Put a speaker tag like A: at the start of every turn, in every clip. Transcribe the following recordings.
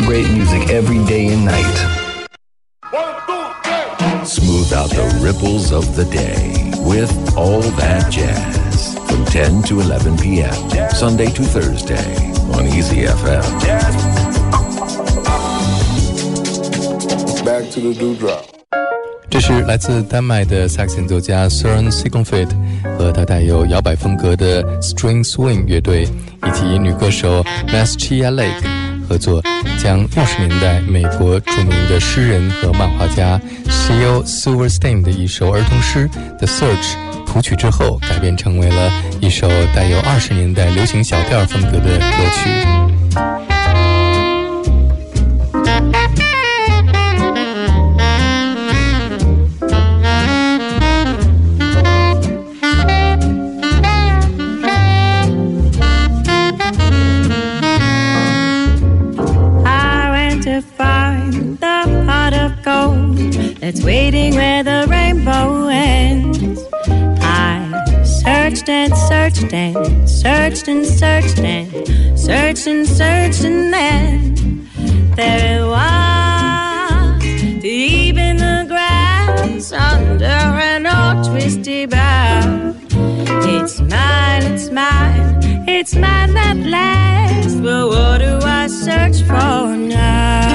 A: more great music every day and night. One, two, three.
B: Smooth out the ripples of the day with all that jazz from 10 to 11 p.m. Sunday to Thursday on Easy FM.
C: Back to the dewdrop.
D: 这是来自丹麦的萨克斯演奏家 Søren Siegumfeldt 和他带有摇摆风格的 String Swing 乐队，以及女歌手 Maschia Lake。合作，将六十年代美国著名的诗人和漫画家 C.O. Silverstein 的一首儿童诗《The Search》谱曲之后，改编成为了一首带有二十年代流行小调风格的歌曲。
E: Searched and searched and searched and searched and searched and then there it was, deep in the grass under an old twisty bough. It's mine, it's mine, it's mine at last. But what do I search for now?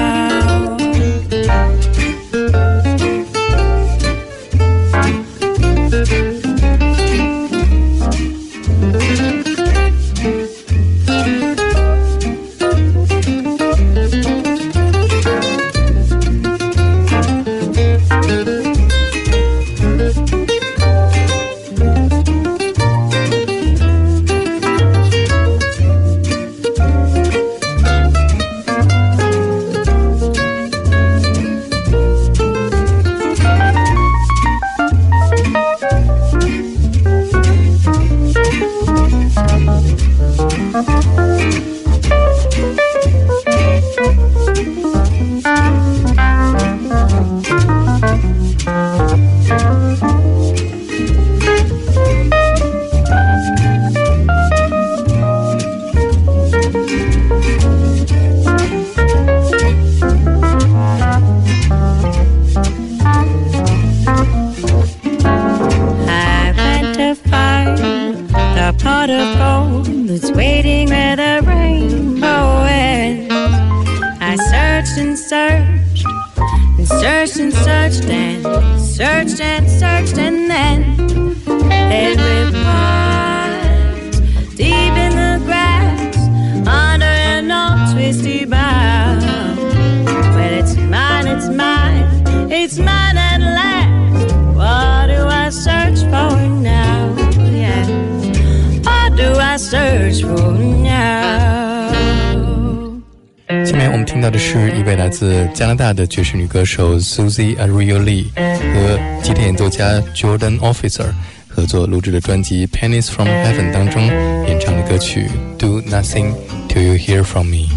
D: 加拿大的爵士女歌手 Susie Arioli 和吉他演奏家 Jordan Officer 合作录制的专辑《Pennies from Heaven》当中演唱的歌曲《Do Nothing Till You Hear From Me》。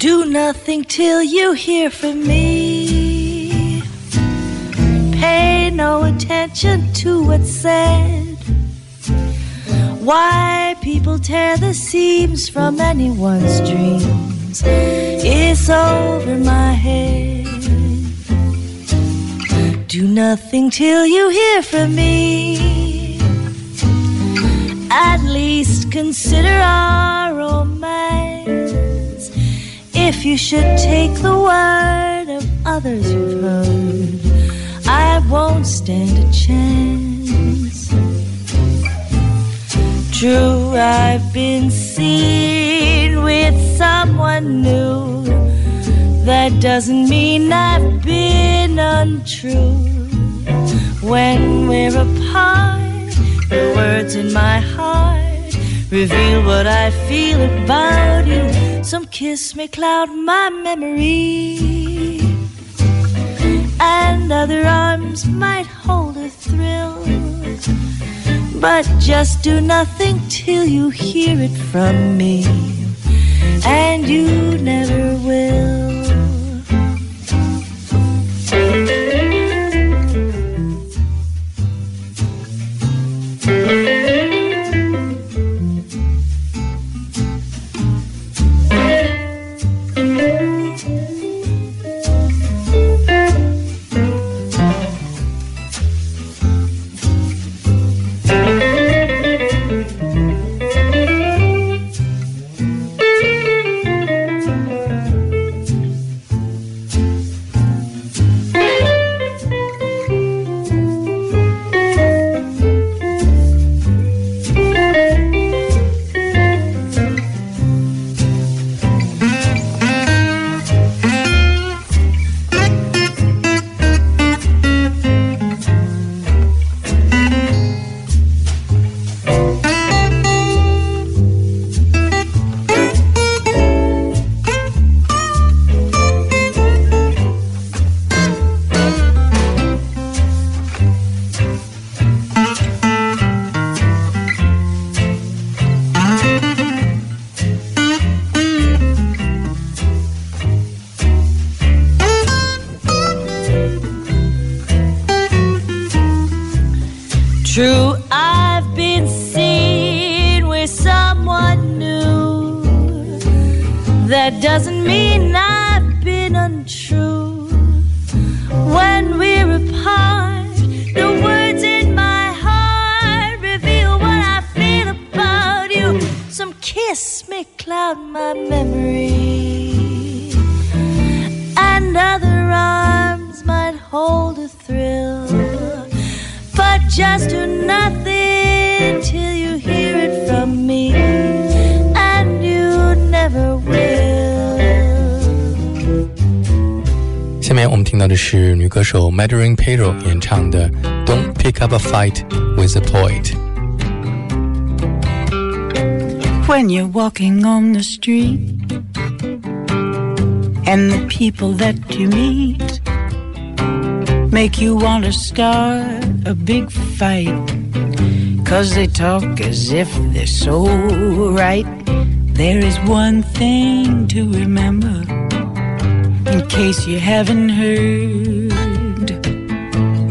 E: Do nothing till you hear from me. Pay no attention to what's said. Why people tear the seams from anyone's dreams is over my head. Do nothing till you hear from me. At least consider our romance. If you should take the word of others you've heard, I won't stand a chance. True, I've been seen with someone new. That doesn't mean I've been untrue. When we're apart, the words in my heart reveal what I feel about you. Some kiss may cloud my memory, and other arms might hold a thrill. But just do nothing till you hear it from me, and you never will. thrill, but just do nothing till you hear it from me, and you never will.
D: 下面我们听到的是女歌手 Madeleine Peyroux 演唱的《Don't Pick Up a Fight with a Poet》。
C: When you're walking on the street and the people that you meet make you want to start a big fight. Cause they talk as if they're so right. There is one thing to remember in case you haven't heard.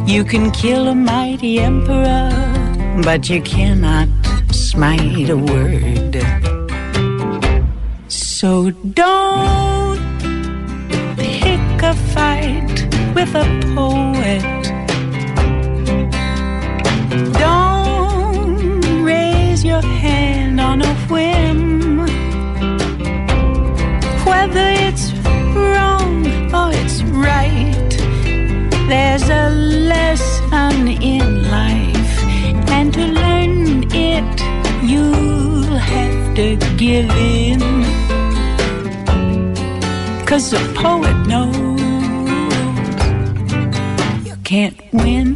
C: You can kill a mighty emperor but you cannot smite a word. So don't pick a fight with a poet. Don't raise your hand on a whim. Whether it's wrong or it's right, there's a lesson in life, and to learn it, you'll have to give in. Cause a poet knows can't win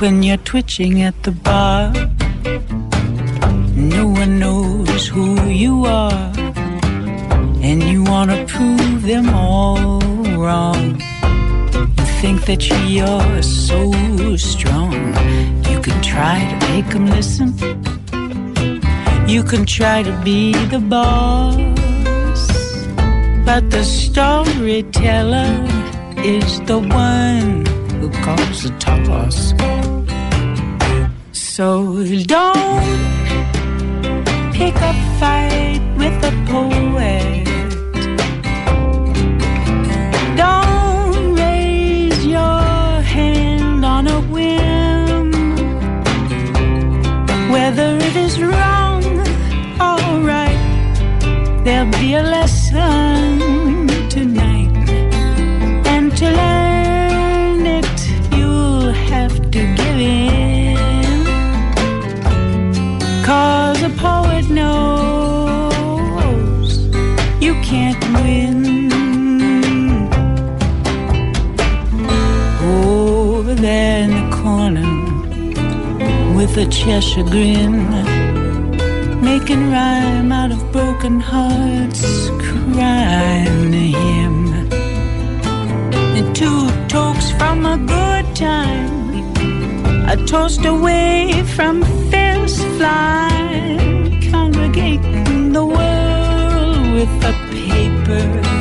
C: when you're twitching at the bar. No one knows who you are, and you wanna prove them all wrong. You think that you're so strong, you can try to make them listen. You can try to be the boss, but the storyteller is the one who calls the toss. So don't pick a fight with a poet. Don't raise your hand on a whim. Whether it is wrong or right, there'll be a lesson a Cheshire grin, making rhyme out of broken hearts, crying to him. And two tokes from a good time, a toast away from fierce fly, congregating the world with a paper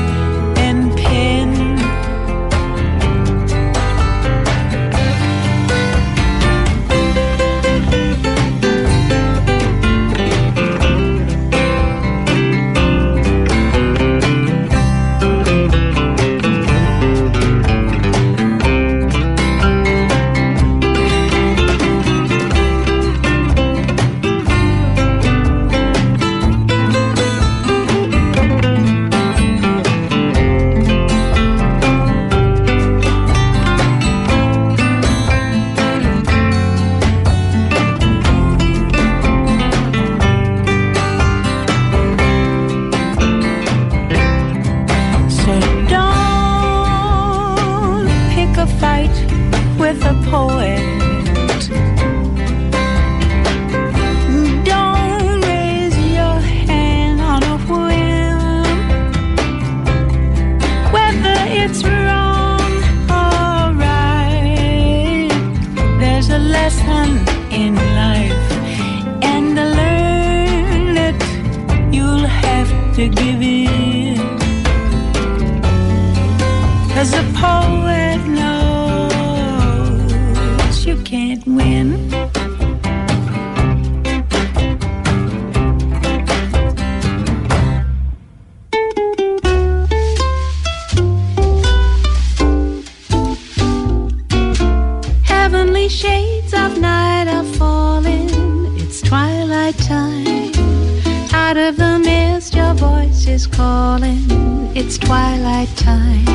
F: It's twilight time.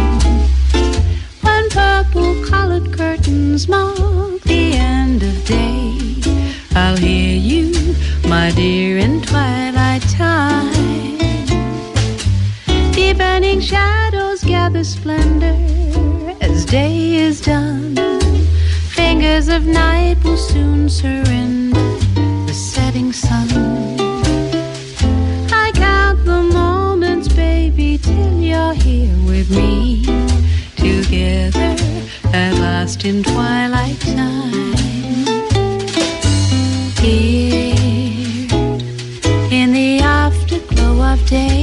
F: When purple colored curtains mark the end of day, I'll hear you, my dear, in twilight time. Deepening shadows gather splendor as day is done. Fingers of night will soon surrender you're here with me. Together at last in twilight time. Here in the afterglow of day,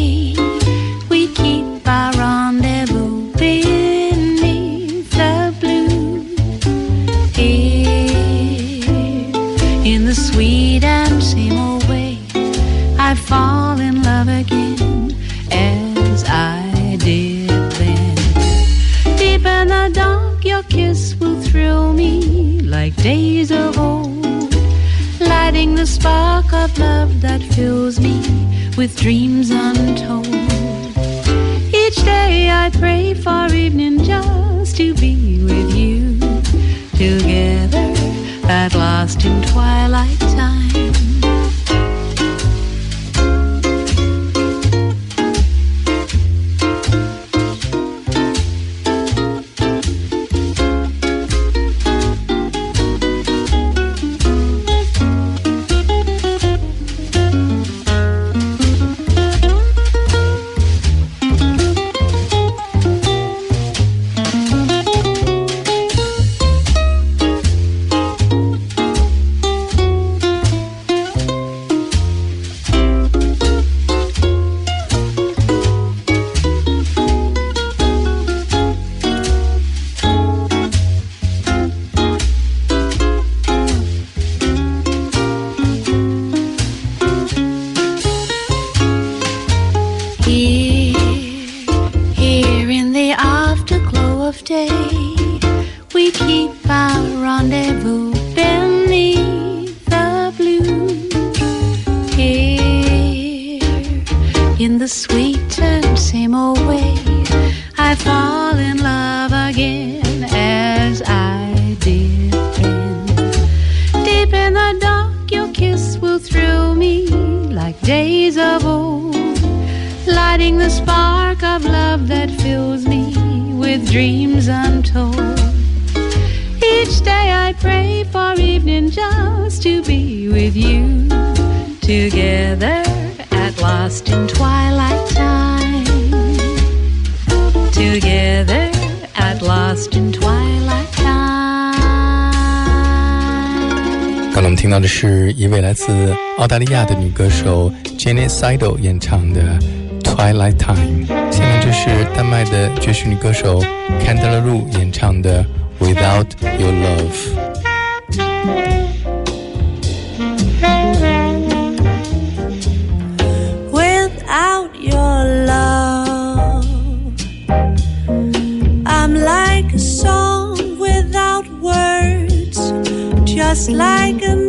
F: with dreams untold. Each day I pray for evening just to be with you, together at last in twilight
D: 澳大利亚的女歌手 Janet Seidel 演唱的《Twilight Time》。下面这是丹麦的爵士女歌手 Candela Roo 演唱的《Without Your Love》。
G: Without your love, I'm like a song without words, just like a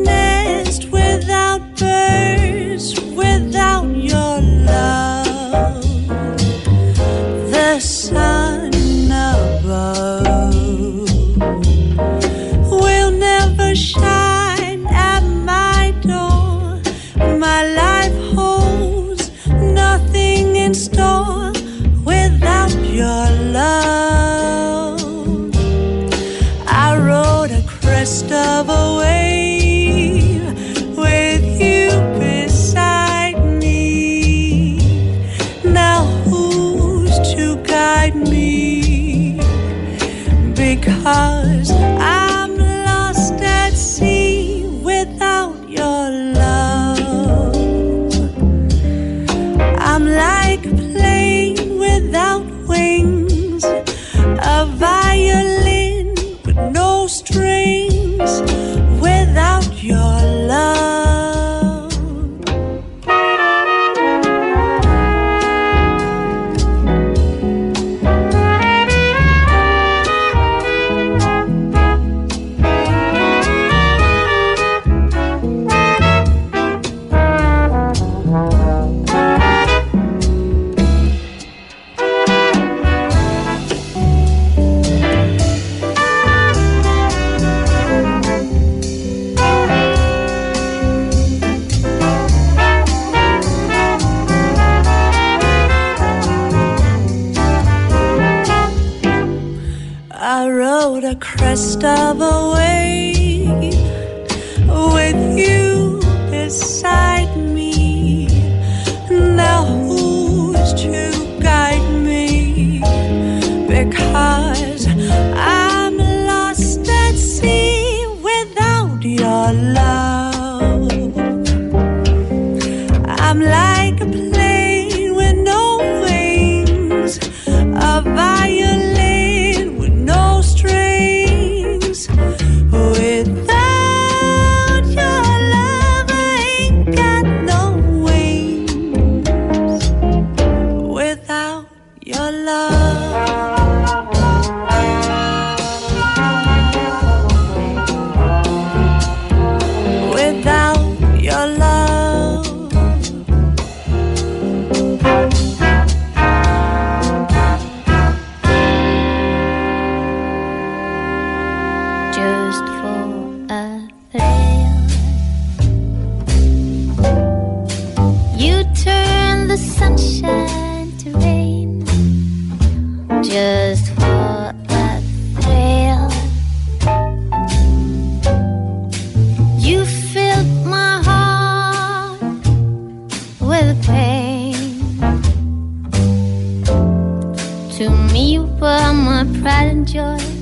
H: enjoy.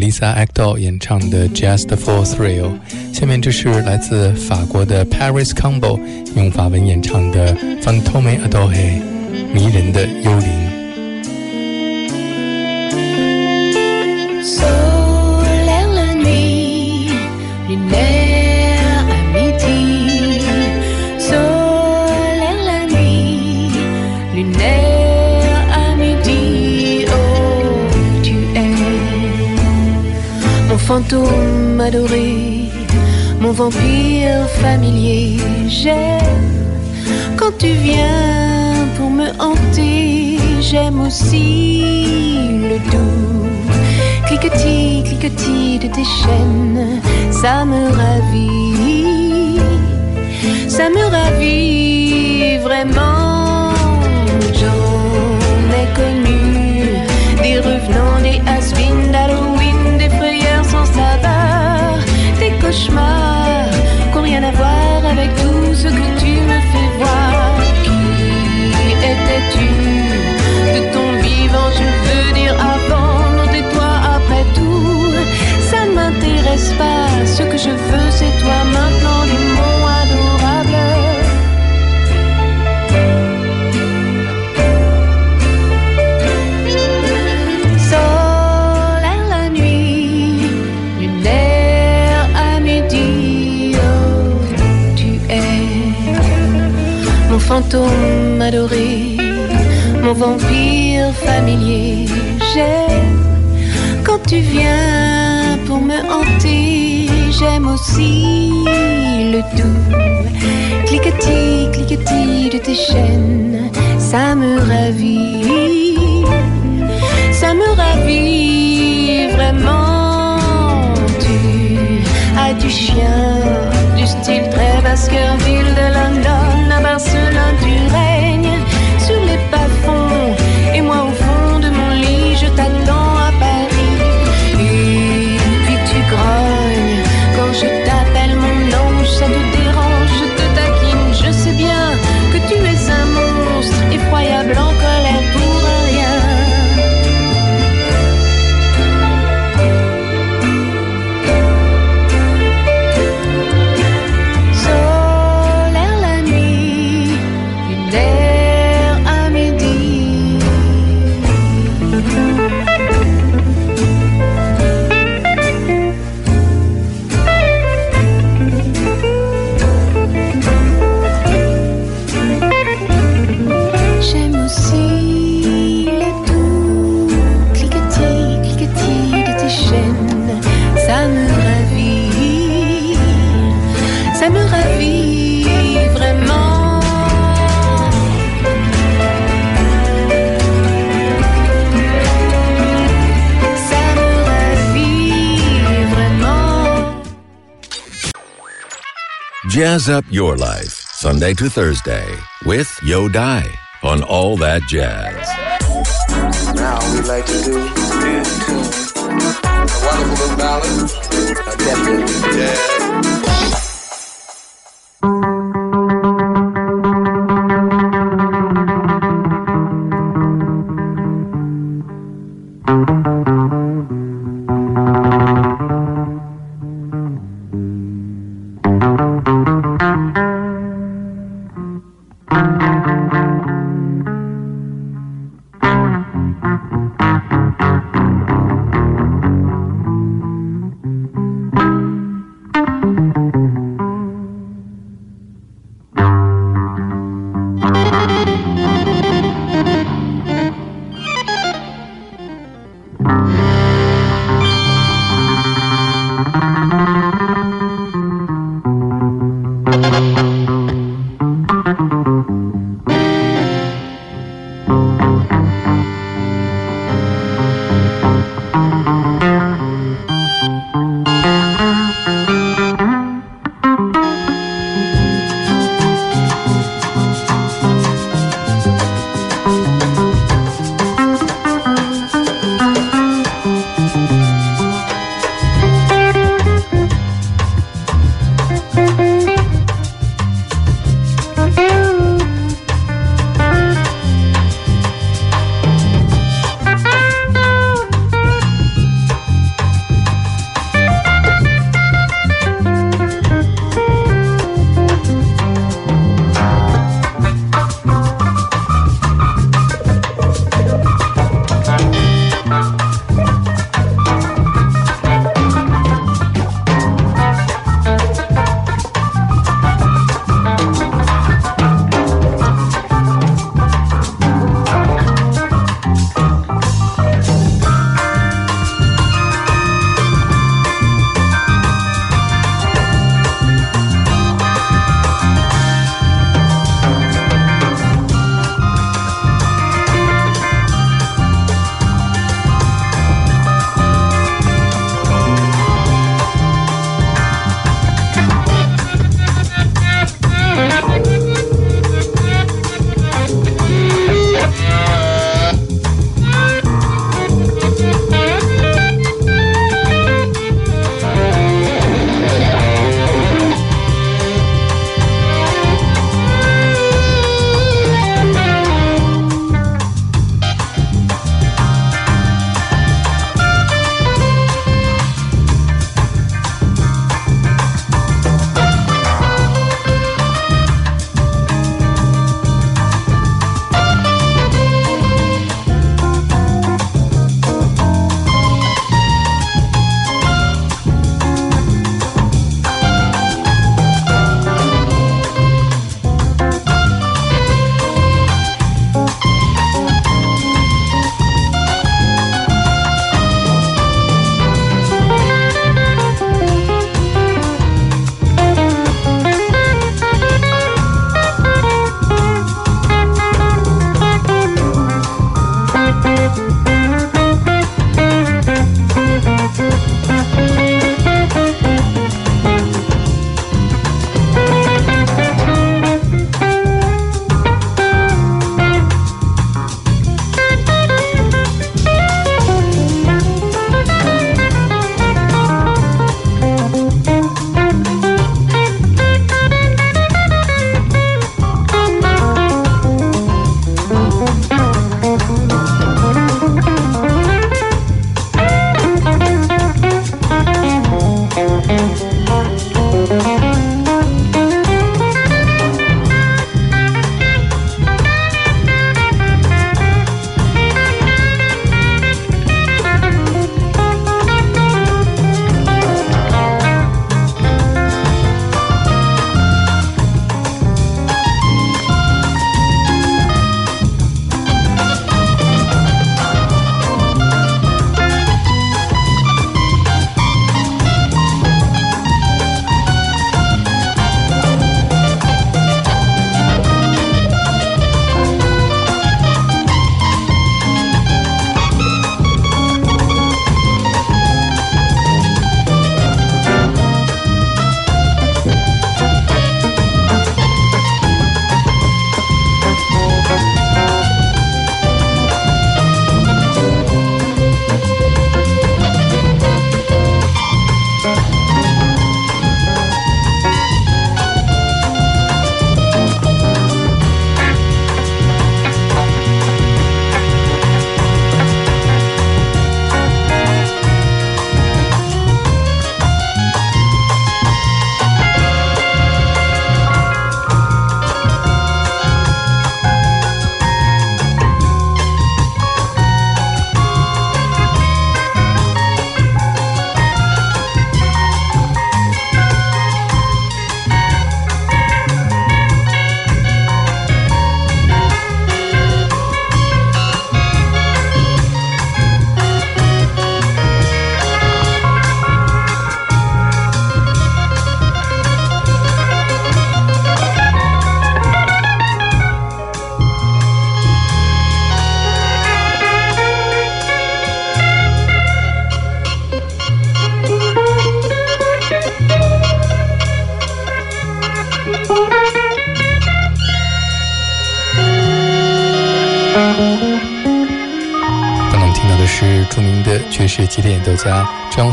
H: lisa Acto 演唱的 just for thrill 下面这是来自法国的 paris combo 用法文演唱的 Fantome adore 迷人的幽灵
I: fantôme mon vampire familier. J'aime quand tu viens pour me hanter. J'aime aussi le doux cliquetis, cliquetis de tes chaînes. Ça me ravit, ça me ravit vraiment. J'en ai connu des revenants, des has cauchemars qui n'ont rien à voir avec tout ce que tu me fais voir. Qui étais-tu de ton vivant? Je veux dire avant, non tais-toi après tout. Ça ne m'intéresse pas, ce que je veux c'est toi maintenant, fantôme adoré, mon vampire familier. J'aime quand tu viens pour me hanter, j'aime aussi le doux. Cliquetis, cliquetis de tes chaînes, ça me ravit ça me ravit vraiment. Tu as du chien, du style très Baskerville de London
B: Jazz up your life, Sunday to Thursday, with Yo Die on All That Jazz.
J: Now we like to do. A wonderful little ballad. A definitely jazz.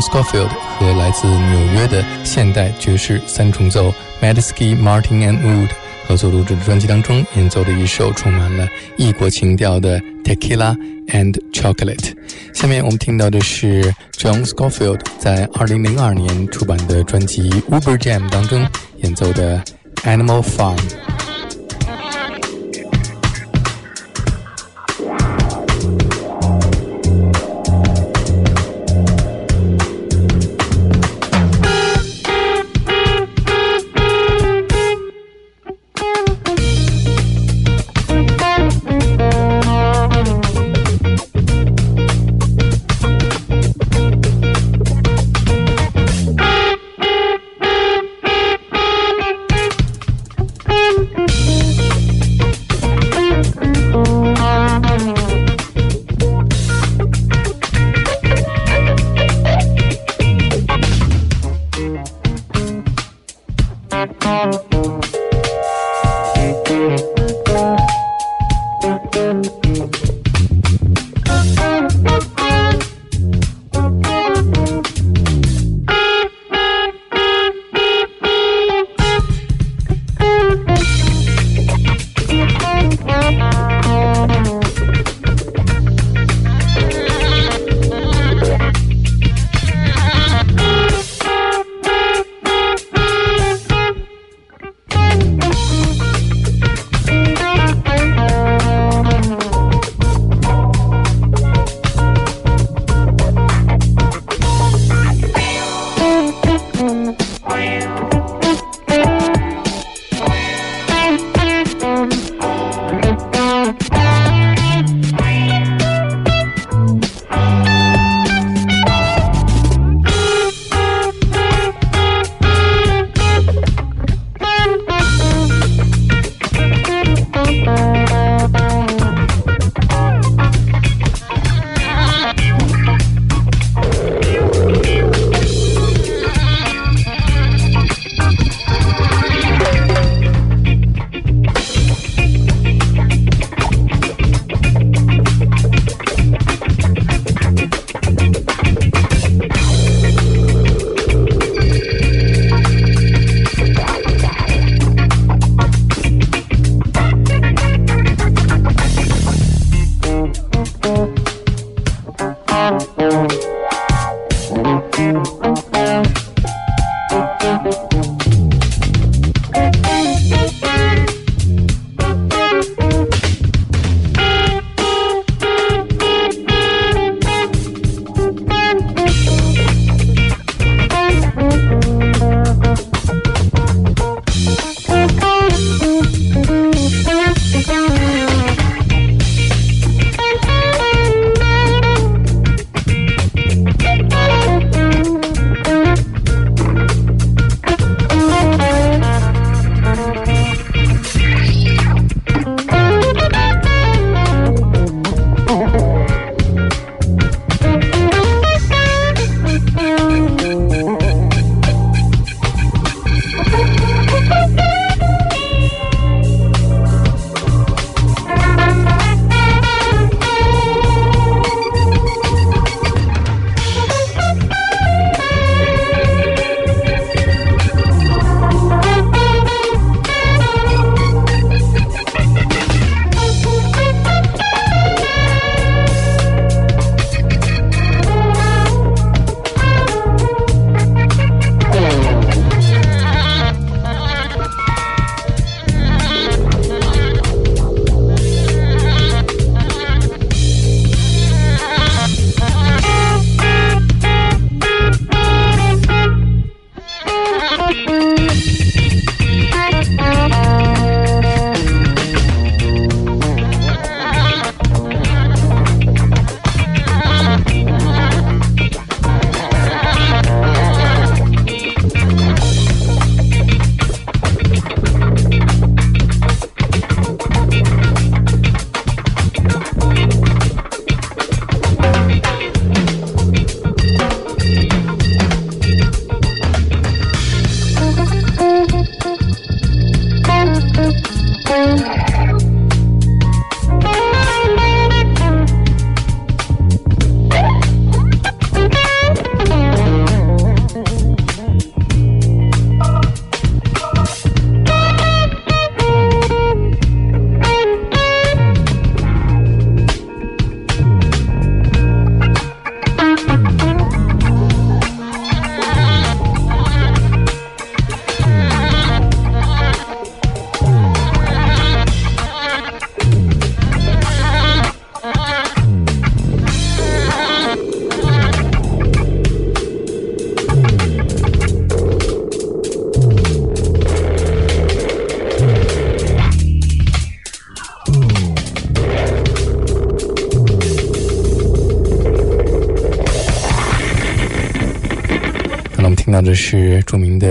D: Scofield 和来自纽约的现代爵士三重奏 Medesky Martin and Wood 合作录制的专辑当中演奏的一首充满了异国情调的 Tequila and Chocolate。下面我们听到的是 John Scofield 在2002年出版的专辑 Uber Jam 当中演奏的 Animal Farm。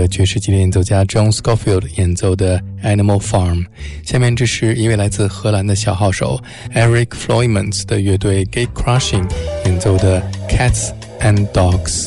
D: 爵士吉他演奏家 John Scofield 演奏的《Animal Farm》。下面这是一位来自荷兰的小号手 Eric Floymans 的乐队 Gate Crushing 演奏的《Cats and Dogs》。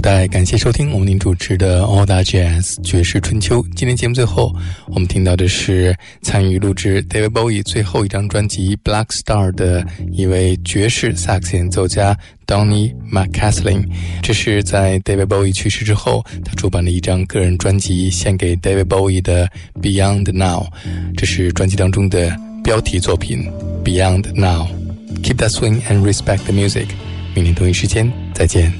D: 有待感谢收听我们您主持的 All That Jazz 爵士春秋。今天节目最后，我们听到的是参与录制 David Bowie 最后一张专辑《Black Star》的一位爵士萨克斯演奏家 Donny McCaslin。这是在 David Bowie 去世之后，他出版的一张个人专辑，献给 David Bowie 的 Beyond Now。这是专辑当中的标题作品 Beyond Now。Keep that swing and respect the music。明天同一时间再见。